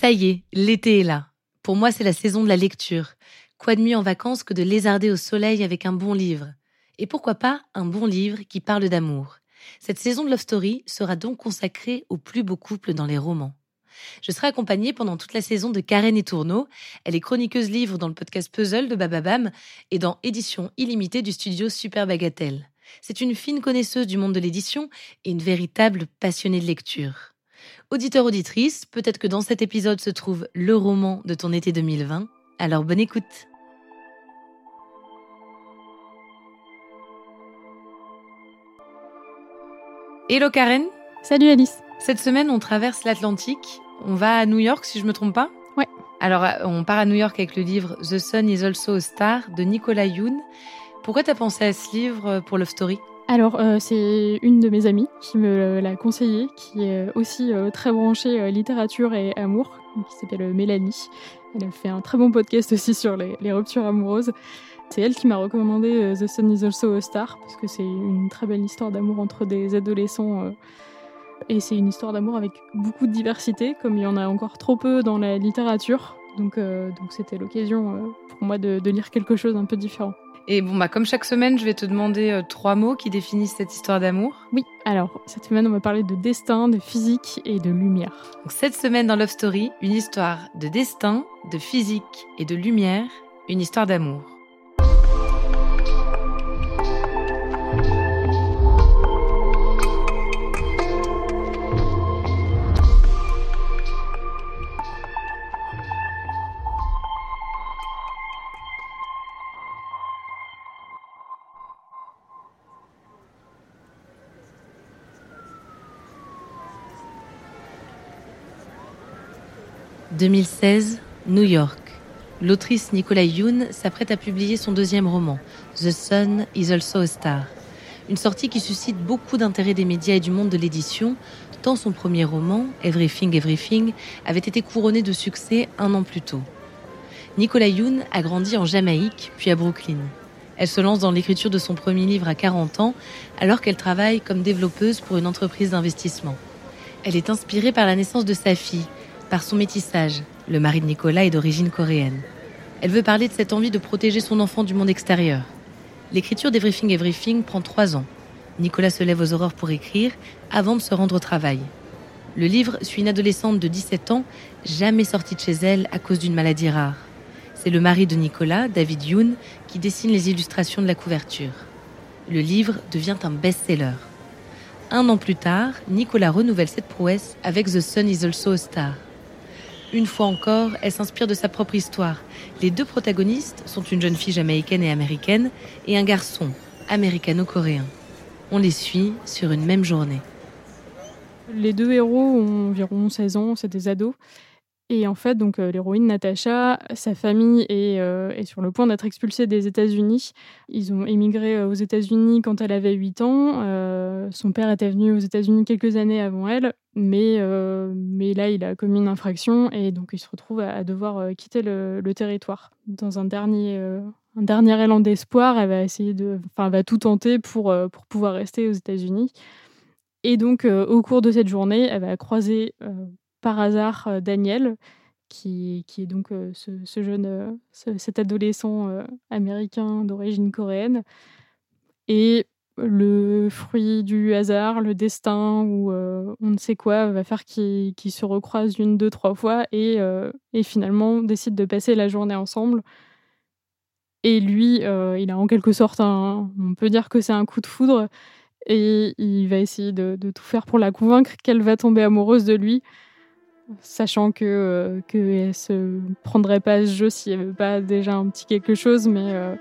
Ça y est, l'été est là. Pour moi, c'est la saison de la lecture. Quoi de mieux en vacances que de lézarder au soleil avec un bon livre? Et pourquoi pas un bon livre qui parle d'amour? Cette saison de Love Story sera donc consacrée aux plus beaux couples dans les romans. Je serai accompagnée pendant toute la saison de Karen et Tourneau. Elle est chroniqueuse livre dans le podcast Puzzle de Bababam et dans Édition illimitée du studio Super Bagatelle. C'est une fine connaisseuse du monde de l'édition et une véritable passionnée de lecture. Auditeur auditrice, peut-être que dans cet épisode se trouve le roman de ton été 2020. Alors bonne écoute. Hello Karen. Salut Alice. Cette semaine, on traverse l'Atlantique. On va à New York, si je me trompe pas. Ouais. Alors, on part à New York avec le livre The Sun is also a Star de Nicolas Yoon. Pourquoi t'as pensé à ce livre pour Love Story? Alors, euh, c'est une de mes amies qui me l'a conseillé, qui est aussi euh, très branchée euh, littérature et amour, qui s'appelle Mélanie. Elle a fait un très bon podcast aussi sur les, ruptures amoureuses. C'est elle qui m'a recommandé The Sun is also a Star, parce que c'est une très belle histoire d'amour entre des adolescents. et c'est une histoire d'amour avec beaucoup de diversité, comme il y en a encore trop peu dans la littérature. Donc, donc c'était l'occasion pour moi de, de lire quelque chose un peu différent. Et bon, bah, comme chaque semaine, je vais te demander euh, trois mots qui définissent cette histoire d'amour. Oui, alors, cette semaine, on va parler de destin, de physique et de lumière. Donc, cette semaine dans Love Story, une histoire de destin, de physique et de lumière, une histoire d'amour. 2016, New York. L'autrice Nicola Yoon s'apprête à publier son deuxième roman, The Sun is also a Star. Une sortie qui suscite beaucoup d'intérêt des médias et du monde de l'édition, tant son premier roman, Everything Everything, avait été couronné de succès un an plus tôt. Nicola Yoon a grandi en Jamaïque, puis à Brooklyn. Elle se lance dans l'écriture de son premier livre à 40 ans, alors qu'elle travaille comme développeuse pour une entreprise d'investissement. Elle est inspirée par la naissance de sa fille, par son métissage. Le mari de Nicolas est d'origine coréenne. Elle veut parler de cette envie de protéger son enfant du monde extérieur. L'écriture d'Everything Everything prend trois ans. Nicolas se lève aux aurores pour écrire avant de se rendre au travail. Le livre suit une adolescente de 17 ans, jamais sortie de chez elle à cause d'une maladie rare. C'est le mari de Nicolas, David Yoon, qui dessine les illustrations de la couverture. Le livre devient un best-seller. Un an plus tard, Nicolas renouvelle cette prouesse avec The Sun is also a Star. Une fois encore, elle s'inspire de sa propre histoire. Les deux protagonistes sont une jeune fille jamaïcaine et américaine et un garçon américano-coréen. On les suit sur une même journée. Les deux héros ont environ 16 ans, c'est des ados. Et en fait, donc euh, l'héroïne Natacha, sa famille euh, est, sur le point d'être expulsée des États-Unis. Ils ont émigré euh, aux États-Unis quand elle avait 8 ans. son père était venu aux États-Unis quelques années avant elle, mais, mais là, il a commis une infraction et donc il se retrouve à, devoir quitter le, territoire. Dans un dernier, un dernier élan d'espoir, elle va essayer de, enfin, va tout tenter pour, pour pouvoir rester aux États-Unis. Et donc, au cours de cette journée, elle va croiser par hasard euh, Daniel, qui, qui, est donc euh, ce, jeune, euh, cet adolescent américain d'origine coréenne. Et le fruit du hasard, le destin ou on ne sait quoi va faire qu'ils se recroisent une, deux, trois fois et, et finalement décident de passer la journée ensemble. Et lui, il a en quelque sorte un, on peut dire que c'est un coup de foudre et il va essayer de, tout faire pour la convaincre qu'elle va tomber amoureuse de lui, sachant que euh, qu'elle se prendrait pas ce jeu s'il n'y avait pas déjà un petit quelque chose, mais euh,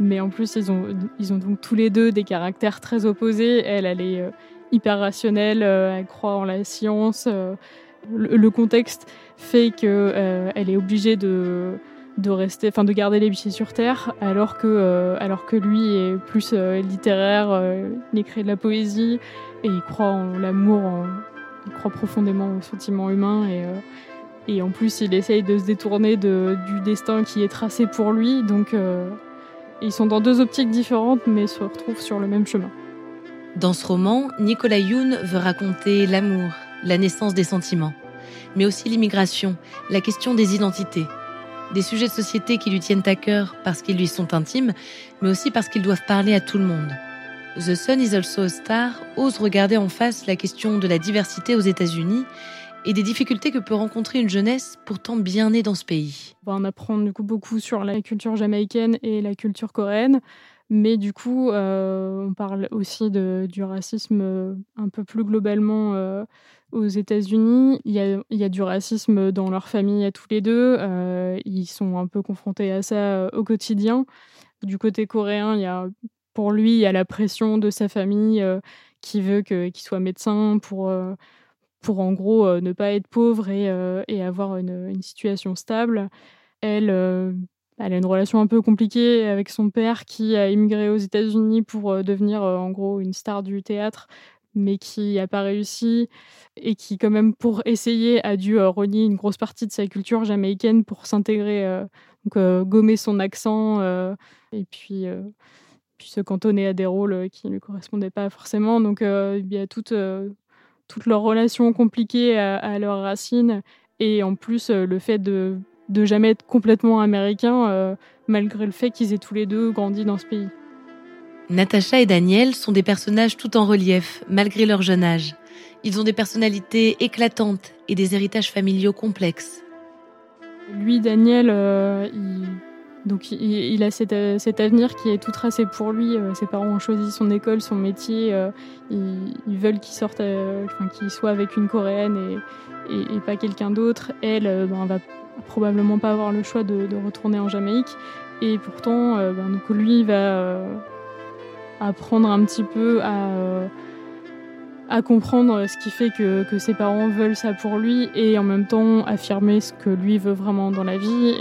mais en plus ils ont ils ont donc tous les deux des caractères très opposés. Elle, elle est euh, hyper rationnelle, elle croit en la science. Le, le, contexte fait que elle est obligée de de rester, enfin de garder les pieds sur terre, alors que, euh, alors que lui est plus euh, littéraire, euh, il écrit de la poésie et il croit en l'amour, il croit profondément au sentiment humain et, et en plus il essaye de se détourner de, du destin qui est tracé pour lui. Donc ils sont dans deux optiques différentes mais se retrouvent sur le même chemin. Dans ce roman, Nicolas Youn veut raconter l'amour, la naissance des sentiments, mais aussi l'immigration, la question des identités des sujets de société qui lui tiennent à cœur parce qu'ils lui sont intimes, mais aussi parce qu'ils doivent parler à tout le monde. The Sun is also a star ose regarder en face la question de la diversité aux États-Unis et des difficultés que peut rencontrer une jeunesse pourtant bien née dans ce pays. On apprend du coup beaucoup sur la culture jamaïcaine et la culture coréenne, mais du coup, euh, on parle aussi du racisme euh, un peu plus globalement euh, aux États-Unis. Il y, a, du racisme dans leur famille à tous les deux. ils sont un peu confrontés à ça au quotidien. Du côté coréen, il y a, pour lui, il y a la pression de sa famille qui veut qu'il soit médecin pour pour en gros ne pas être pauvre et, et avoir une, situation stable. Elle, elle a une relation un peu compliquée avec son père qui a immigré aux États-Unis pour euh, devenir euh, en gros une star du théâtre, mais qui n'a pas réussi et qui quand même pour essayer a dû euh, renier une grosse partie de sa culture jamaïcaine pour s'intégrer, donc gommer son accent et puis puis se cantonner à des rôles qui ne lui correspondaient pas forcément. Donc il y a toute, toute leur relation compliquée à, à leurs racines et en plus le fait de de jamais être complètement américains, euh, malgré le fait qu'ils aient tous les deux grandi dans ce pays. Natacha et Daniel sont des personnages tout en relief, malgré leur jeune âge. Ils ont des personnalités éclatantes et des héritages familiaux complexes. Lui, Daniel, euh, il, donc il, a cet, avenir qui est tout tracé pour lui. Euh, ses parents ont choisi son école, son métier. ils, veulent qu'il sorte, qu'il soit avec une coréenne et, pas quelqu'un d'autre. Elle, ben, va probablement pas avoir le choix de, retourner en Jamaïque. Et pourtant, euh, ben, donc lui va euh, apprendre un petit peu à, euh, comprendre ce qui fait que, ses parents veulent ça pour lui et en même temps affirmer ce que lui veut vraiment dans la vie.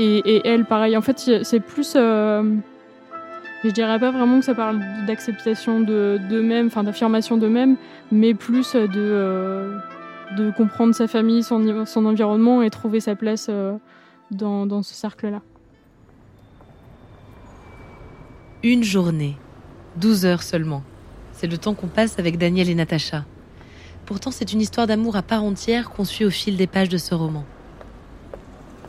Et, elle, pareil, en fait, c'est plus. je dirais pas vraiment que ça parle d'acceptation d'eux-mêmes, enfin d'affirmation d'eux-mêmes, mais plus de de comprendre sa famille, son, son environnement et trouver sa place euh, dans, dans ce cercle-là. Une journée, 12 heures seulement. C'est le temps qu'on passe avec Daniel et Natacha. Pourtant, c'est une histoire d'amour à part entière qu'on suit au fil des pages de ce roman.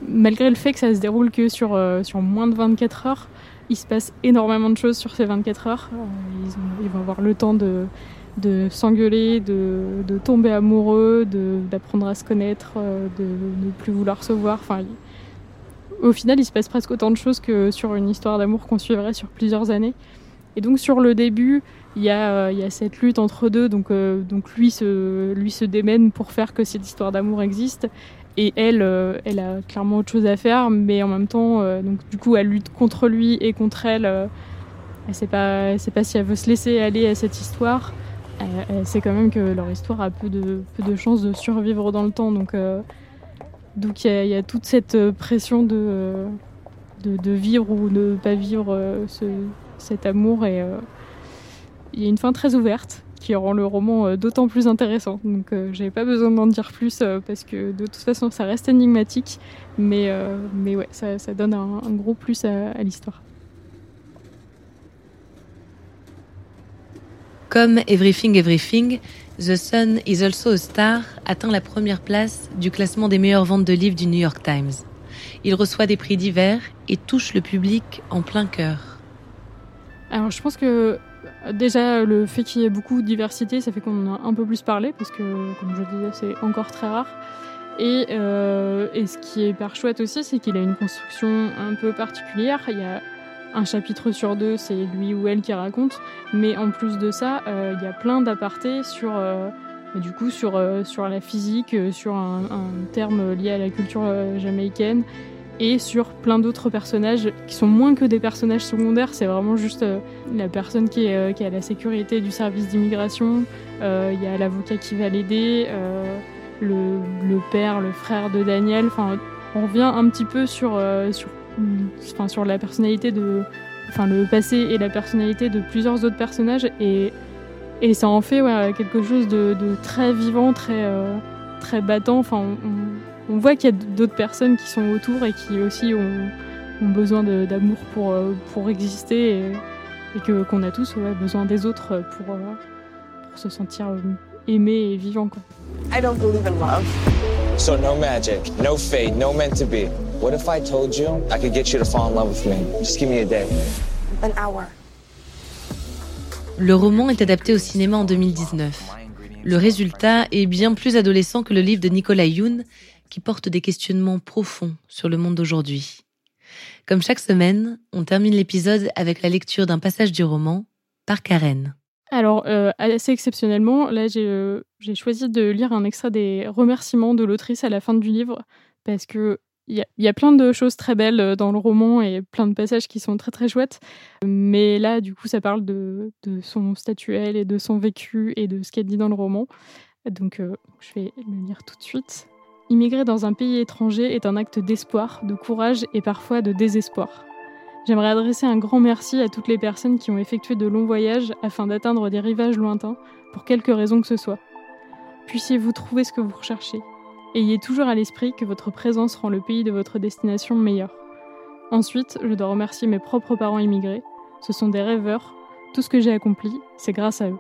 Malgré le fait que ça se déroule que sur, euh, sur moins de 24 heures, il se passe énormément de choses sur ces 24 heures. Euh, ils, vont avoir le temps de, de s'engueuler, de, de, tomber amoureux, d'apprendre à se connaître, euh, de ne plus vouloir se voir. Enfin, au final, il se passe presque autant de choses que sur une histoire d'amour qu'on suivrait sur plusieurs années. Et donc sur le début, il y y a cette lutte entre deux. Donc, donc lui, se, lui se démène pour faire que cette histoire d'amour existe. Et elle, elle a clairement autre chose à faire, mais en même temps, donc du coup, elle lutte contre lui et contre elle. elle ne sait pas, sait pas si elle veut se laisser aller à cette histoire. Euh, c'est quand même que leur histoire a peu de, de chances de survivre dans le temps. Donc euh, donc il y, a toute cette euh, pression de, vivre ou de ne pas vivre cet amour. Et il y a une fin très ouverte qui rend le roman d'autant plus intéressant. Donc j'avais pas besoin d'en dire plus parce que de toute façon ça reste énigmatique. Mais, mais ouais, ça, ça donne un, gros plus à l'histoire. Comme Everything Everything, The Sun is also a star atteint la première place du classement des meilleures ventes de livres du New York Times. Il reçoit des prix divers et touche le public en plein cœur. Alors je pense que déjà le fait qu'il y ait beaucoup de diversité, ça fait qu'on en a un peu plus parlé parce que comme je disais c'est encore très rare. Et, et ce qui est hyper chouette aussi, c'est qu'il a une construction un peu particulière. Il y a un chapitre sur deux, c'est lui ou elle qui raconte. Mais en plus de ça, euh, il y a plein d'apartés sur, euh, du coup, euh, sur la physique, sur un, terme lié à la culture jamaïcaine et sur plein d'autres personnages qui sont moins que des personnages secondaires. C'est vraiment juste la personne qui est, à la sécurité du service d'immigration. Il y a l'avocat qui va l'aider, le, père, le frère de Daniel. Enfin, on revient un petit peu sur, enfin, sur la personnalité de, enfin le passé et la personnalité de plusieurs autres personnages et, ça en fait quelque chose de, très vivant, très, euh, très battant. Enfin, voit qu'il y a d'autres personnes qui sont autour et qui aussi ont, ont besoin d'amour pour, euh, pour exister et, et que qu'on a tous besoin des autres pour, euh, pour se sentir aimé et vivant. Quoi. I don't believe in love. So no magic, no fate, no meant to be. What if I told you I could get you to fall in love with me? Just give me a day. An hour. Le roman est adapté au cinéma en 2019. Le résultat est bien plus adolescent que le livre de Nicolas Youn, qui porte des questionnements profonds sur le monde d'aujourd'hui. Comme chaque semaine, on termine l'épisode avec la lecture d'un passage du roman par Karen. Alors, euh, assez exceptionnellement, là, euh, j'ai choisi de lire un extrait des remerciements de l'autrice à la fin du livre, parce que il y, a plein de choses très belles euh, dans le roman et plein de passages qui sont très très chouettes. Mais là, du coup, ça parle de, son statuel et de son vécu et de ce qu'elle dit dans le roman. Donc, euh, je vais le lire tout de suite. Immigrer dans un pays étranger est un acte d'espoir, de courage et parfois de désespoir. J'aimerais adresser un grand merci à toutes les personnes qui ont effectué de longs voyages afin d'atteindre des rivages lointains, pour quelque raison que ce soit. Puissiez-vous trouver ce que vous recherchez, Ayez toujours à l'esprit que votre présence rend le pays de votre destination meilleur. Ensuite, je dois remercier mes propres parents immigrés. Ce sont des rêveurs. Tout ce que j'ai accompli, c'est grâce à eux.